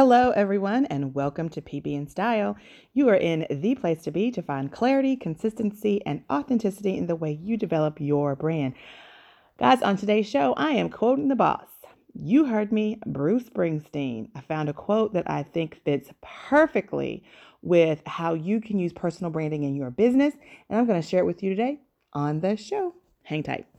Hello, everyone, and welcome to PB in Style. You are in the place to be to find clarity, consistency, and authenticity in the way you develop your brand. Guys, on today's show, I am quoting the boss. You heard me, Bruce Springsteen. I found a quote that I think fits perfectly with how you can use personal branding in your business, and I'm going to share it with you today on the show. Hang tight.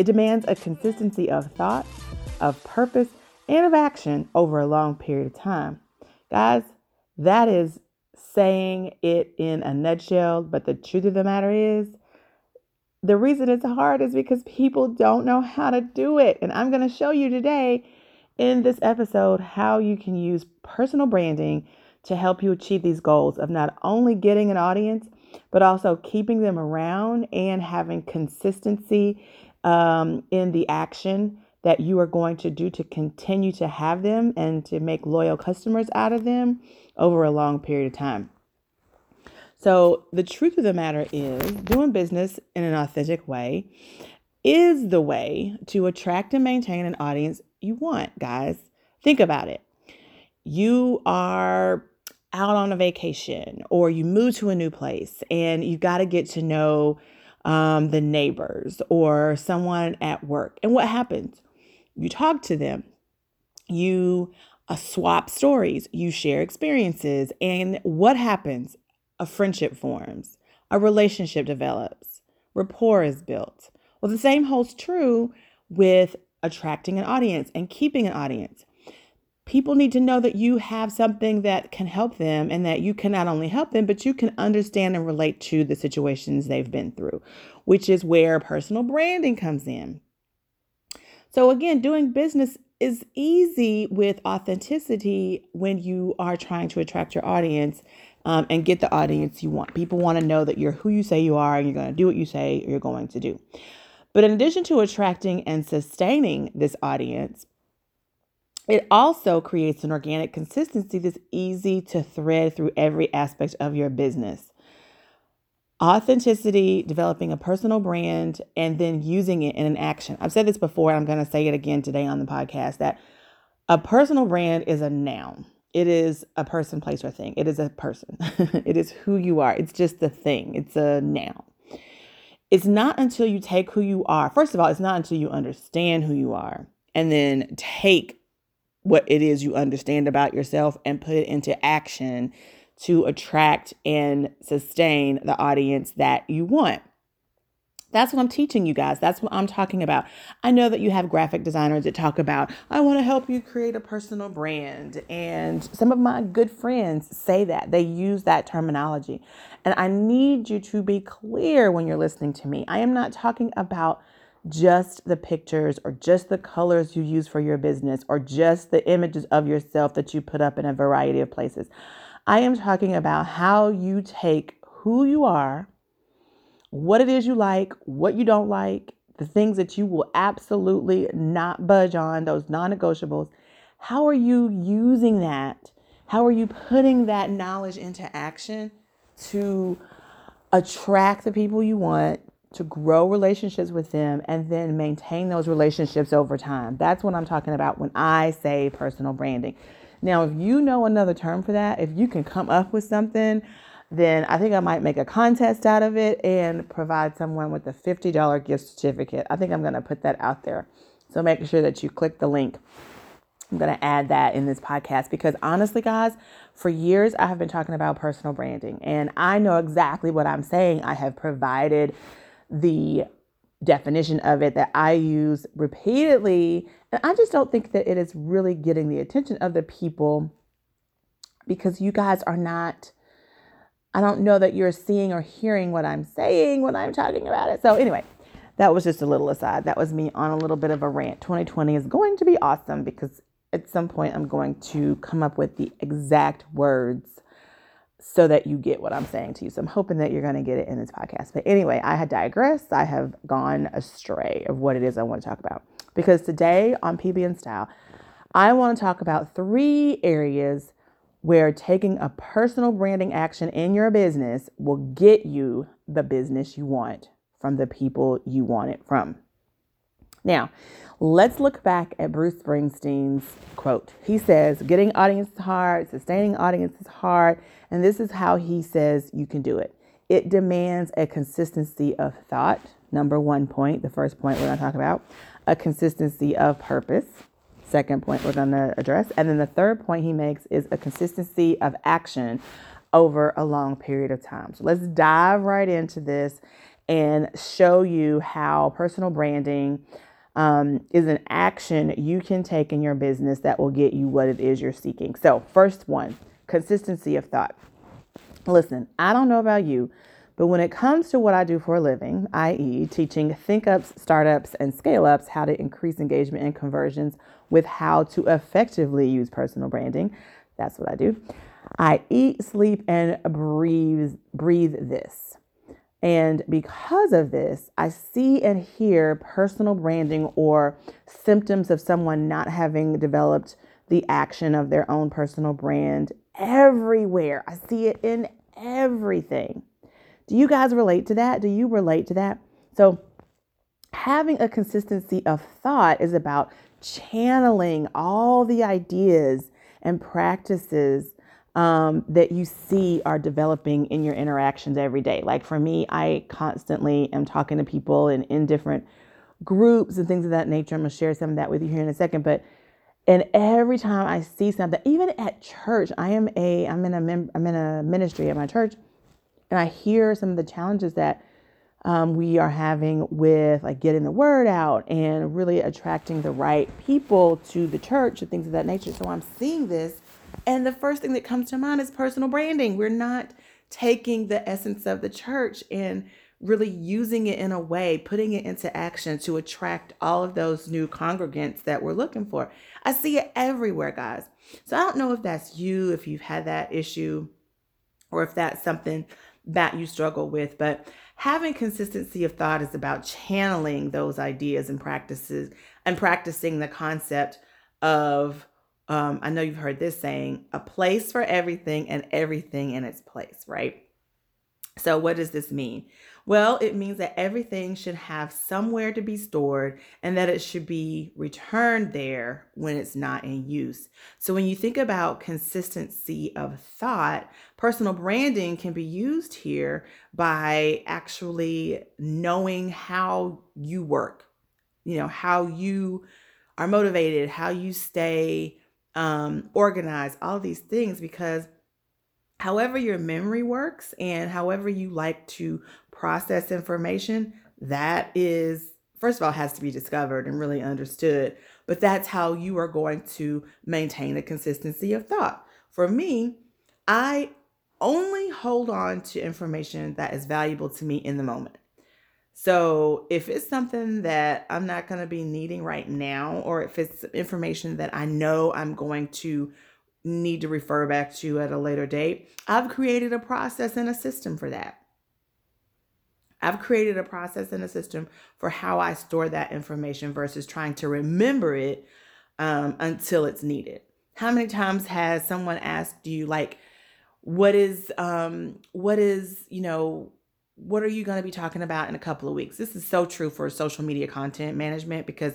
It demands a consistency of thought, of purpose, and of action over a long period of time. Guys, that is saying it in a nutshell, but the truth of the matter is, the reason it's hard is because people don't know how to do it. And I'm going to show you today in this episode how you can use personal branding to help you achieve these goals of not only getting an audience, but also keeping them around and having consistency um, in the action that you are going to do to continue to have them and to make loyal customers out of them over a long period of time. So, the truth of the matter is, doing business in an authentic way is the way to attract and maintain an audience you want, guys. Think about it. You are out on a vacation or you move to a new place and you've got to get to know um, the neighbors or someone at work. And what happens? You talk to them, you uh, swap stories, you share experiences, and what happens? A friendship forms, a relationship develops, rapport is built. Well, the same holds true with attracting an audience and keeping an audience people need to know that you have something that can help them and that you can not only help them, but you can understand and relate to the situations they've been through, which is where personal branding comes in. So, again, doing business is easy with authenticity when you are trying to attract your audience um, and get the audience you want. People want to know that you're who you say you are and you're going to do what you say you're going to do. But in addition to attracting and sustaining this audience, it also creates an organic consistency that's easy to thread through every aspect of your business. Authenticity, developing a personal brand, and then using it in an action. I've said this before, and I'm going to say it again today on the podcast that a personal brand is a noun. It is a person, place, or thing. It is a person. it is who you are. It's just the thing. It's a noun. It's not until you take who you are. First of all, it's not until you understand who you are and then take what it is you understand about yourself and put it into action to attract and sustain the audience that you want. That's what I'm teaching you guys. That's what I'm talking about. I know that you have graphic designers that talk about, I want to help you create a personal brand. And some of my good friends say that. They use that terminology. And I need you to be clear when you're listening to me. I am not talking about just the pictures or just the colors you use for your business or just the images of yourself that you put up in a variety of places. I am talking about how you take who you are, what it is you like, what you don't like, the things that you will absolutely not budge on, those non negotiables. How are you using that? How are you putting that knowledge into action to attract the people you want, to grow relationships with them and then maintain those relationships over time. That's what I'm talking about when I say personal branding. Now, if you know another term for that, if you can come up with something, then I think I might make a contest out of it and provide someone with a $50 gift certificate. I think I'm going to put that out there. So make sure that you click the link. I'm going to add that in this podcast because honestly, guys, for years I have been talking about personal branding and I know exactly what I'm saying. I have provided the definition of it that I use repeatedly. And I just don't think that it is really getting the attention of the people because you guys are not, I don't know that you're seeing or hearing what I'm saying when I'm talking about it. So, anyway, that was just a little aside. That was me on a little bit of a rant. 2020 is going to be awesome because at some point I'm going to come up with the exact words so that you get what I'm saying to you. So I'm hoping that you're going to get it in this podcast. But anyway, I had digressed. I have gone astray of what it is I want to talk about. Because today on PB and Style, I want to talk about three areas where taking a personal branding action in your business will get you the business you want from the people you want it from. Now, let's look back at Bruce Springsteen's quote. He says, Getting audience is hard, sustaining audience is hard, and this is how he says you can do it. It demands a consistency of thought. Number one point, the first point we're going to talk about, a consistency of purpose. Second point we're going to address. And then the third point he makes is a consistency of action over a long period of time. So let's dive right into this and show you how personal branding um, is an action you can take in your business that will get you what it is you're seeking. So, first one consistency of thought. Listen, I don't know about you, but when it comes to what I do for a living, i.e., teaching think ups, startups, and scale ups how to increase engagement and conversions with how to effectively use personal branding, that's what I do. I eat, sleep, and breathe, breathe this. And because of this, I see and hear personal branding or symptoms of someone not having developed the action of their own personal brand everywhere. I see it in everything. Do you guys relate to that? Do you relate to that? So, having a consistency of thought is about channeling all the ideas and practices um, that you see are developing in your interactions every day. Like for me, I constantly am talking to people and in different groups and things of that nature. I'm gonna share some of that with you here in a second. But and every time I see something, even at church, I am a I'm in a mem- I'm in a ministry at my church, and I hear some of the challenges that um, we are having with like getting the word out and really attracting the right people to the church and things of that nature. So I'm seeing this and the first thing that comes to mind is personal branding. We're not taking the essence of the church and really using it in a way, putting it into action to attract all of those new congregants that we're looking for. I see it everywhere, guys. So I don't know if that's you, if you've had that issue, or if that's something that you struggle with, but having consistency of thought is about channeling those ideas and practices and practicing the concept of um, I know you've heard this saying, a place for everything and everything in its place, right? So, what does this mean? Well, it means that everything should have somewhere to be stored and that it should be returned there when it's not in use. So, when you think about consistency of thought, personal branding can be used here by actually knowing how you work, you know, how you are motivated, how you stay um, organize, all these things, because however your memory works and however you like to process information, that is, first of all, has to be discovered and really understood. But that's how you are going to maintain a consistency of thought. For me, I only hold on to information that is valuable to me in the moment. So if it's something that I'm not going to be needing right now, or if it's information that I know I'm going to need to refer back to at a later date, I've created a process and a system for that. I've created a process and a system for how I store that information versus trying to remember it um, until it's needed. How many times has someone asked you, like, what is, um, what is, you know, what are you going to be talking about in a couple of weeks? This is so true for social media content management because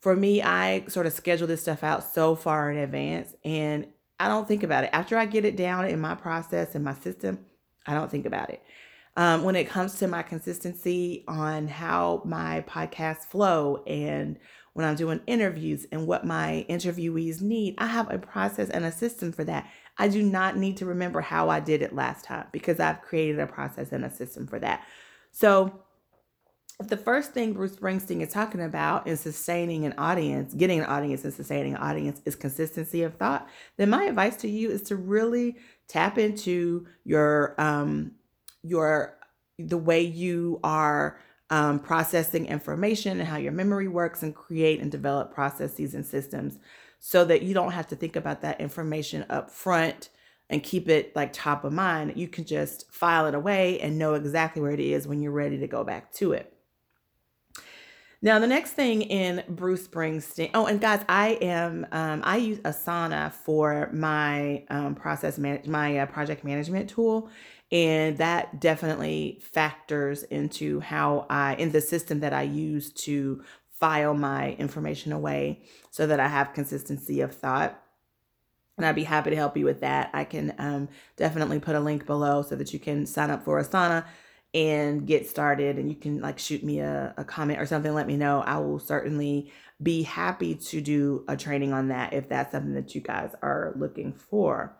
for me, I sort of schedule this stuff out so far in advance and I don't think about it. After I get it down in my process and my system, I don't think about it. Um, when it comes to my consistency on how my podcasts flow and when I'm doing interviews and what my interviewees need, I have a process and a system for that. I do not need to remember how I did it last time because I've created a process and a system for that. So, if the first thing Bruce Springsteen is talking about is sustaining an audience, getting an audience and sustaining an audience is consistency of thought, then my advice to you is to really tap into your um your the way you are um, processing information and how your memory works and create and develop processes and systems so that you don't have to think about that information up front and keep it like top of mind. You can just file it away and know exactly where it is when you're ready to go back to it. Now, the next thing in Bruce Springsteen. Oh, and guys, I am um, I use Asana for my um, process manage my uh, project management tool, and that definitely factors into how I in the system that I use to file my information away, so that I have consistency of thought. And I'd be happy to help you with that. I can um, definitely put a link below so that you can sign up for Asana and get started and you can like shoot me a, a comment or something let me know. I will certainly be happy to do a training on that if that's something that you guys are looking for.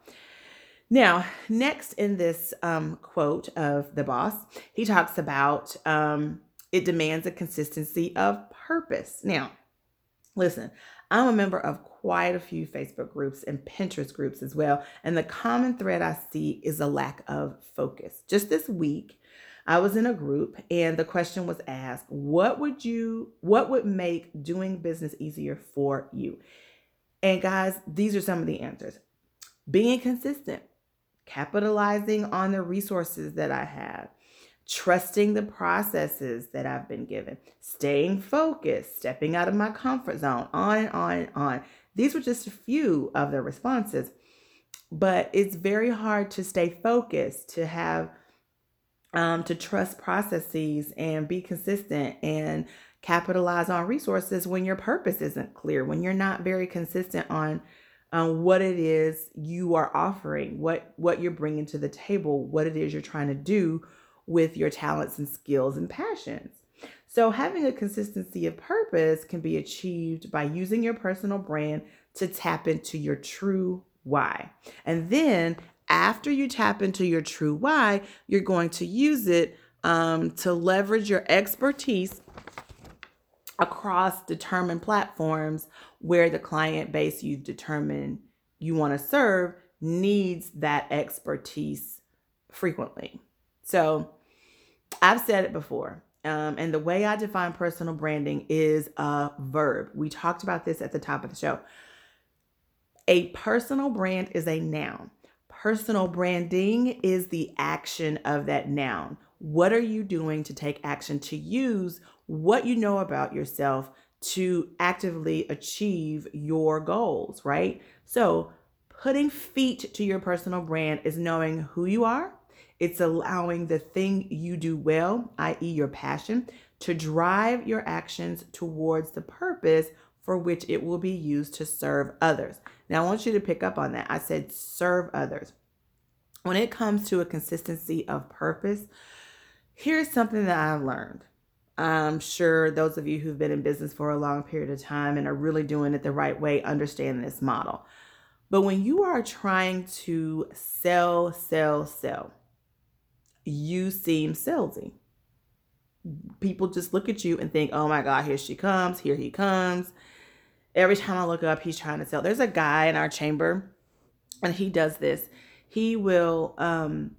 Now next in this um, quote of the boss he talks about um, it demands a consistency of purpose. Now listen i'm a member of quite a few facebook groups and pinterest groups as well and the common thread i see is a lack of focus. Just this week I was in a group and the question was asked, what would you what would make doing business easier for you? And guys, these are some of the answers. Being consistent, capitalizing on the resources that I have, trusting the processes that I've been given, staying focused, stepping out of my comfort zone, on and on and on. These were just a few of the responses. But it's very hard to stay focused, to have um, to trust processes and be consistent and capitalize on resources when your purpose isn't clear, when you're not very consistent on um, what it is you are offering, what what you're bringing to the table, what it is you're trying to do with your talents and skills and passions. So having a consistency of purpose can be achieved by using your personal brand to tap into your true why. And then after you tap into your true why, you're going to use it um, to leverage your expertise across determined platforms where the client base you've determined you want to serve needs that expertise frequently. So I've said it before. Um, and the way I define personal branding is a verb. We talked about this at the top of the show. A personal brand is a noun. Personal branding is the action of that noun. What are you doing to take action to use what you know about yourself to actively achieve your goals, right? So, putting feet to your personal brand is knowing who you are. It's allowing the thing you do well, i.e., your passion, to drive your actions towards the purpose for which it will be used to serve others. Now, I want you to pick up on that. I said serve others. When it comes to a consistency of purpose, here's something that I've learned. I'm sure those of you who've been in business for a long period of time and are really doing it the right way understand this model. But when you are trying to sell, sell, sell, you seem salesy. People just look at you and think, oh my God, here she comes, here he comes. Every time I look up, he's trying to sell. There's a guy in our chamber, and he does this. He will, um,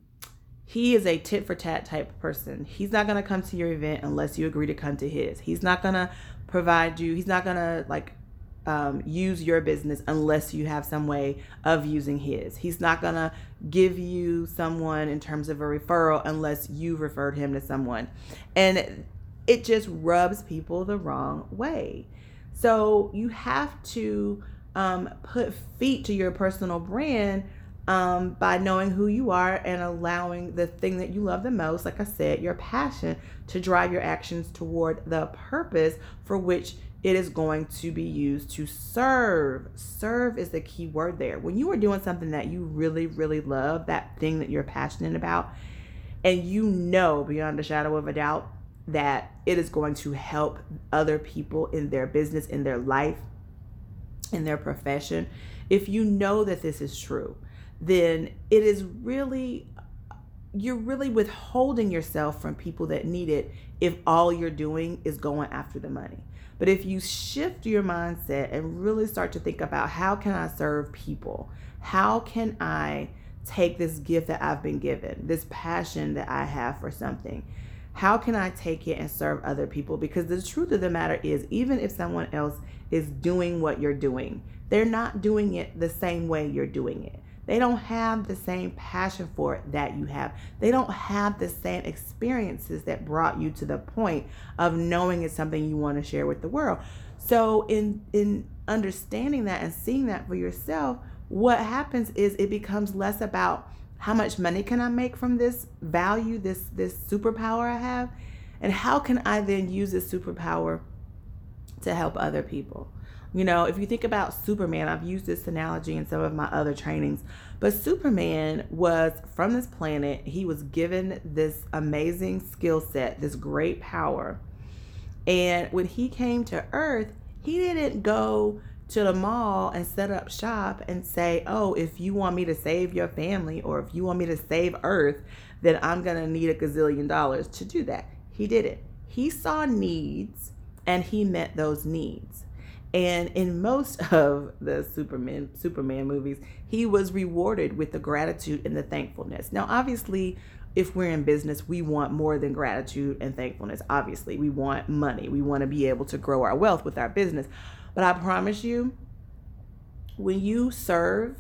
he is a tit for tat type person. He's not going to come to your event unless you agree to come to his. He's not going to provide you, he's not going to like um, use your business unless you have some way of using his. He's not going to give you someone in terms of a referral unless you've referred him to someone. And it just rubs people the wrong way. So you have to um, put feet to your personal brand um, by knowing who you are and allowing the thing that you love the most, like I said, your passion, to drive your actions toward the purpose for which it is going to be used to serve. Serve is the key word there. When you are doing something that you really, really love, that thing that you're passionate about, and you know beyond a shadow of a doubt that it is going to help other people in their business, in their life, in their profession, if you know that this is true, then it is really, you're really withholding yourself from people that need it if all you're doing is going after the money. But if you shift your mindset and really start to think about how can I serve people? How can I take this gift that I've been given, this passion that I have for something? How can I take it and serve other people? Because the truth of the matter is, even if someone else is doing what you're doing, they're not doing it the same way you're doing it. They don't have the same passion for it that you have. They don't have the same experiences that brought you to the point of knowing it's something you want to share with the world. So in in understanding that and seeing that for yourself, what happens is it becomes less about how much money can I make from this value, this this superpower I have, and how can I then use this superpower to help other people. You know, if you think about Superman, I've used this analogy in some of my other trainings, but Superman was from this planet, he was given this amazing skill set, this great power. And when he came to Earth, he didn't go to the mall and set up shop and say, Oh, if you want me to save your family or if you want me to save Earth, then I'm going to need a gazillion dollars to do that. He did it. He saw needs and he met those needs. And in most of the Superman Superman movies, he was rewarded with the gratitude and the thankfulness. Now, obviously, if we're in business, we want more than gratitude and thankfulness. Obviously, we want money. We want to be able to grow our wealth with our business. But I promise you, when you serve,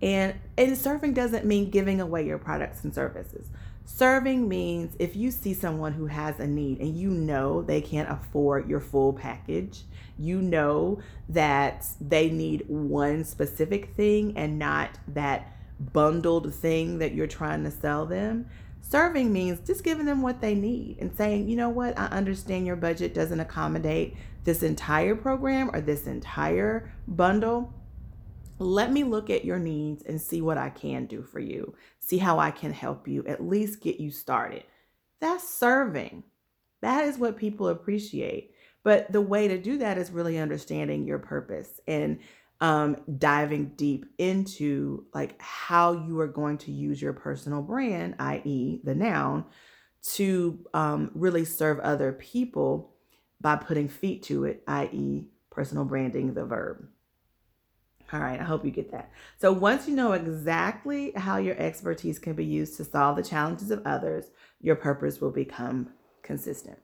and and serving doesn't mean giving away your products and services. Serving means if you see someone who has a need and you know they can't afford your full package, you know that they need one specific thing and not that bundled thing that you're trying to sell them. Serving means just giving them what they need and saying, you know what, I understand your budget doesn't accommodate this entire program or this entire bundle. Let me look at your needs and see what I can do for you. See how I can help you, at least get you started. That's serving. That is what people appreciate. But the way to do that is really understanding your purpose and um, diving deep into like how you are going to use your personal brand, i.e., the noun, to um, really serve other people by putting feet to it, i.e., personal branding, the verb. All right, I hope you get that. So, once you know exactly how your expertise can be used to solve the challenges of others, your purpose will become consistent.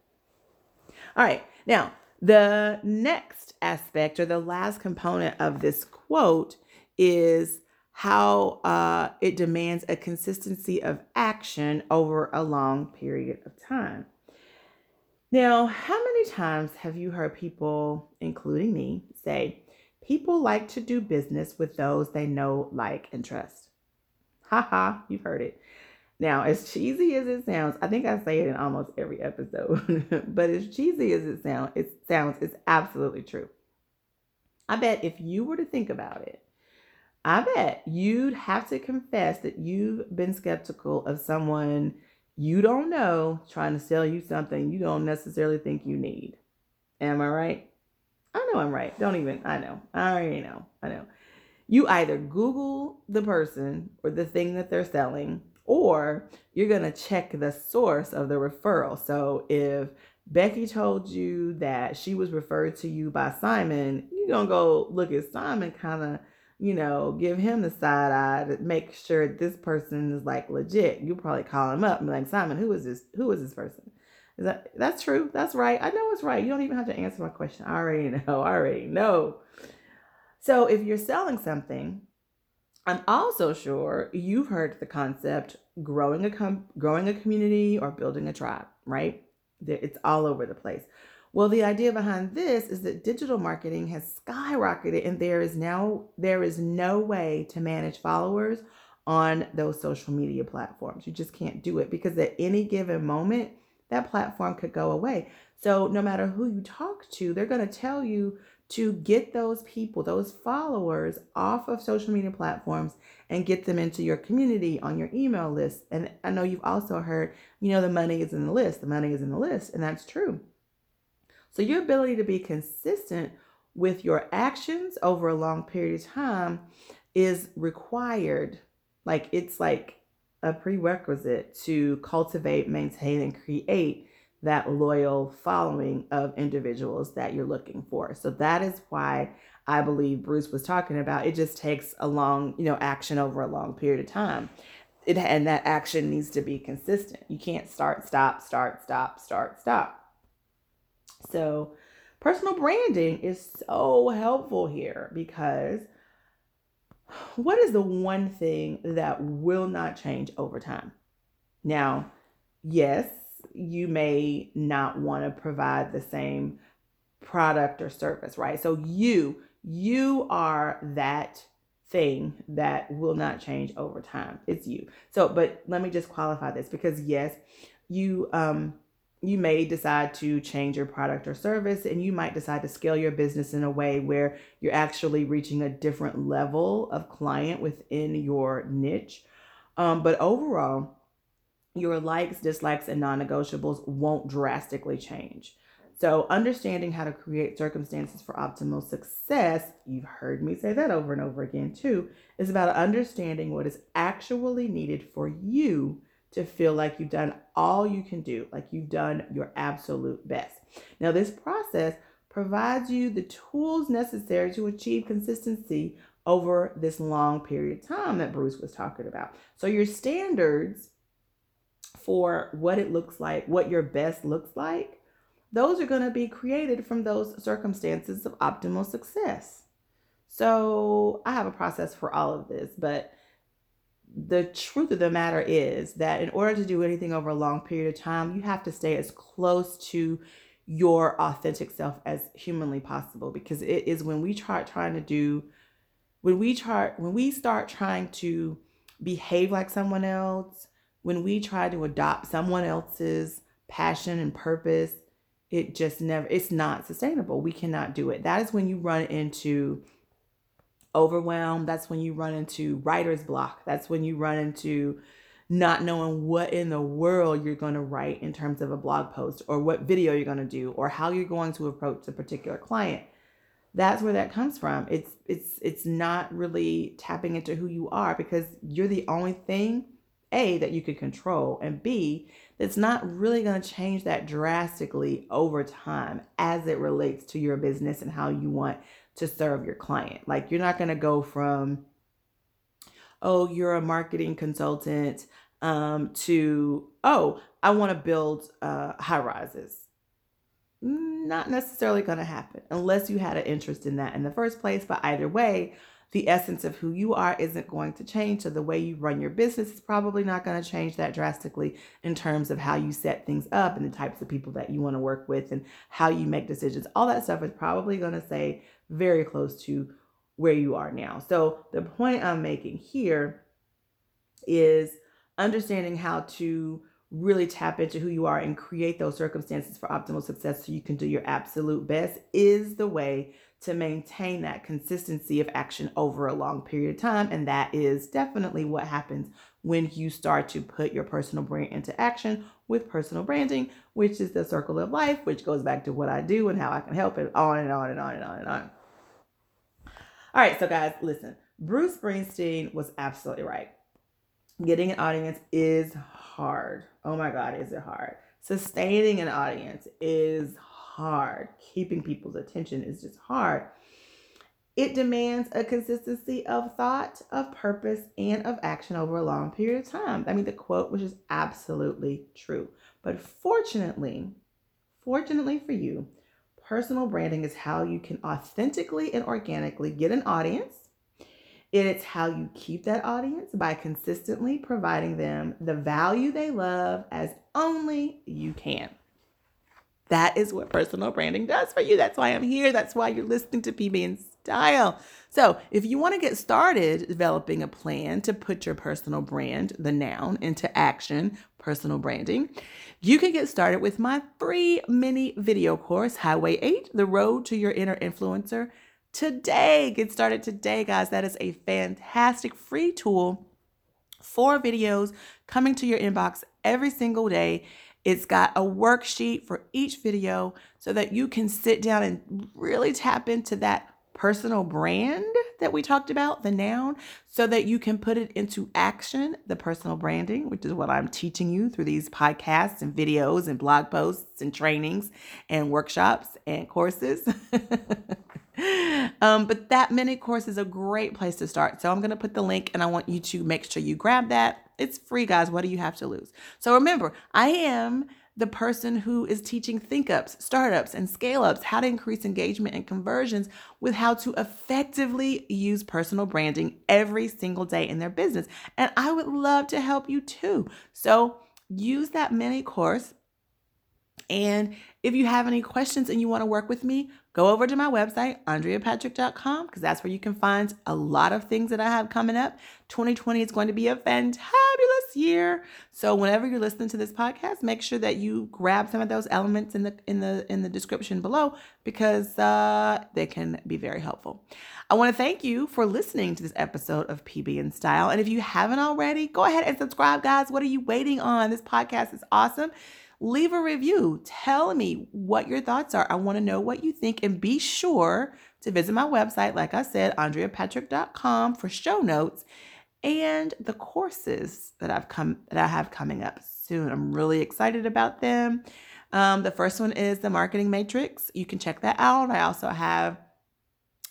All right, now the next aspect or the last component of this quote is how uh, it demands a consistency of action over a long period of time. Now, how many times have you heard people, including me, say, people like to do business with those they know, like, and trust? Ha ha, you've heard it. Now, as cheesy as it sounds, I think I say it in almost every episode, but as cheesy as it sounds, it sounds it's absolutely true. I bet if you were to think about it, I bet you'd have to confess that you've been skeptical of someone you don't know trying to sell you something you don't necessarily think you need. Am I right? I know I'm right. Don't even, I know. I already know. I know. You either Google the person or the thing that they're selling or you're going to check the source of the referral. So if Becky told you that she was referred to you by Simon, you're going to go look at Simon, kind of, you know, give him the side eye to make sure this person is like legit. You probably call him up and be like, Simon, who is this? Who is this person? Is that that's true? That's right. I know it's right. You don't even have to answer my question. I already know. I already know. So if you're selling something I'm also sure you've heard the concept growing a com- growing a community or building a tribe, right? It's all over the place. Well, the idea behind this is that digital marketing has skyrocketed and there is now there is no way to manage followers on those social media platforms. You just can't do it because at any given moment that platform could go away. So no matter who you talk to, they're going to tell you to get those people, those followers off of social media platforms and get them into your community on your email list. And I know you've also heard, you know, the money is in the list, the money is in the list, and that's true. So your ability to be consistent with your actions over a long period of time is required. Like it's like a prerequisite to cultivate, maintain, and create that loyal following of individuals that you're looking for. So that is why I believe Bruce was talking about it just takes a long, you know, action over a long period of time. It and that action needs to be consistent. You can't start, stop, start, stop, start, stop. So personal branding is so helpful here because what is the one thing that will not change over time? Now, yes, you may not want to provide the same product or service, right? So you you are that thing that will not change over time. It's you. So, but let me just qualify this because yes, you um you may decide to change your product or service and you might decide to scale your business in a way where you're actually reaching a different level of client within your niche. Um, but overall, your likes, dislikes, and non negotiables won't drastically change. So, understanding how to create circumstances for optimal success, you've heard me say that over and over again too, is about understanding what is actually needed for you to feel like you've done all you can do, like you've done your absolute best. Now, this process provides you the tools necessary to achieve consistency over this long period of time that Bruce was talking about. So, your standards for what it looks like, what your best looks like, those are going to be created from those circumstances of optimal success. So, I have a process for all of this, but the truth of the matter is that in order to do anything over a long period of time, you have to stay as close to your authentic self as humanly possible because it is when we try trying to do when we try when we start trying to behave like someone else, when we try to adopt someone else's passion and purpose, it just never it's not sustainable. We cannot do it. That is when you run into overwhelm. That's when you run into writer's block. That's when you run into not knowing what in the world you're going to write in terms of a blog post or what video you're going to do or how you're going to approach a particular client. That's where that comes from. It's it's it's not really tapping into who you are because you're the only thing a that you can control and B that's not really going to change that drastically over time as it relates to your business and how you want to serve your client. Like you're not going to go from, oh, you're a marketing consultant um, to, oh, I want to build uh, high rises. Not necessarily going to happen unless you had an interest in that in the first place. But either way, the essence of who you are isn't going to change. So the way you run your business is probably not going to change that drastically in terms of how you set things up and the types of people that you want to work with and how you make decisions. All that stuff is probably going to stay very close to where you are now. So the point I'm making here is understanding how to really tap into who you are and create those circumstances for optimal success so you can do your absolute best is the way to maintain that consistency of action over a long period of time. And that is definitely what happens when you start to put your personal brand into action with personal branding, which is the circle of life, which goes back to what I do and how I can help it on and on and on and on and on. All right, so guys, listen. Bruce Springsteen was absolutely right. Getting an audience is hard. Oh my God, is it hard? Sustaining an audience is hard. Keeping people's attention is just hard. It demands a consistency of thought, of purpose, and of action over a long period of time. I mean, the quote was just absolutely true. But fortunately, fortunately for you, personal branding is how you can authentically and organically get an audience. It's how you keep that audience by consistently providing them the value they love as only you can. That is what personal branding does for you. That's why I'm here. That's why you're listening to PB in Style. So, if you want to get started developing a plan to put your personal brand, the noun, into action, personal branding, you can get started with my free mini video course, Highway 8 The Road to Your Inner Influencer. Today, get started today, guys. That is a fantastic free tool for videos coming to your inbox every single day. It's got a worksheet for each video so that you can sit down and really tap into that personal brand that we talked about, the noun, so that you can put it into action, the personal branding, which is what I'm teaching you through these podcasts and videos and blog posts and trainings and workshops and courses. um, but that mini course is a great place to start. So I'm going to put the link and I want you to make sure you grab that. It's free, guys. What do you have to lose? So remember, I am the person who is teaching think ups, startups, and scale ups how to increase engagement and conversions with how to effectively use personal branding every single day in their business. And I would love to help you too. So use that mini course. And if you have any questions and you want to work with me, go over to my website, andreapatrick.com, because that's where you can find a lot of things that I have coming up. 2020 is going to be a fantabulous year. So whenever you're listening to this podcast, make sure that you grab some of those elements in the in the in the description below because uh, they can be very helpful. I want to thank you for listening to this episode of PB and Style. And if you haven't already, go ahead and subscribe, guys. What are you waiting on? This podcast is awesome leave a review. Tell me what your thoughts are. I want to know what you think and be sure to visit my website, like I said, andreapatrick.com for show notes and the courses that I've come that I have coming up soon. I'm really excited about them. Um, the first one is the marketing matrix. You can check that out. I also have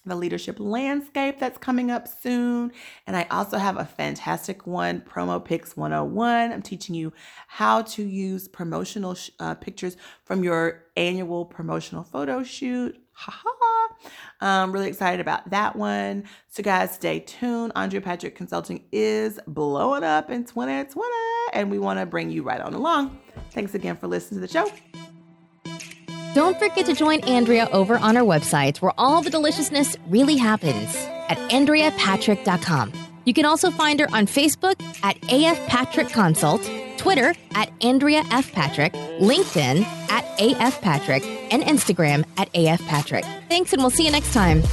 the leadership landscape that's coming up soon. And I also have a fantastic one, Promo Pics 101. I'm teaching you how to use promotional sh- uh, pictures from your annual promotional photo shoot. Ha ha. I'm really excited about that one. So, guys, stay tuned. Andrea Patrick Consulting is blowing up in 2020, and we want to bring you right on along. Thanks again for listening to the show. Don't forget to join Andrea over on our website where all the deliciousness really happens at AndreaPatrick.com. You can also find her on Facebook at AF Patrick Consult, Twitter at Andrea F. Patrick, LinkedIn at AF Patrick, and Instagram at AF Patrick. Thanks, and we'll see you next time.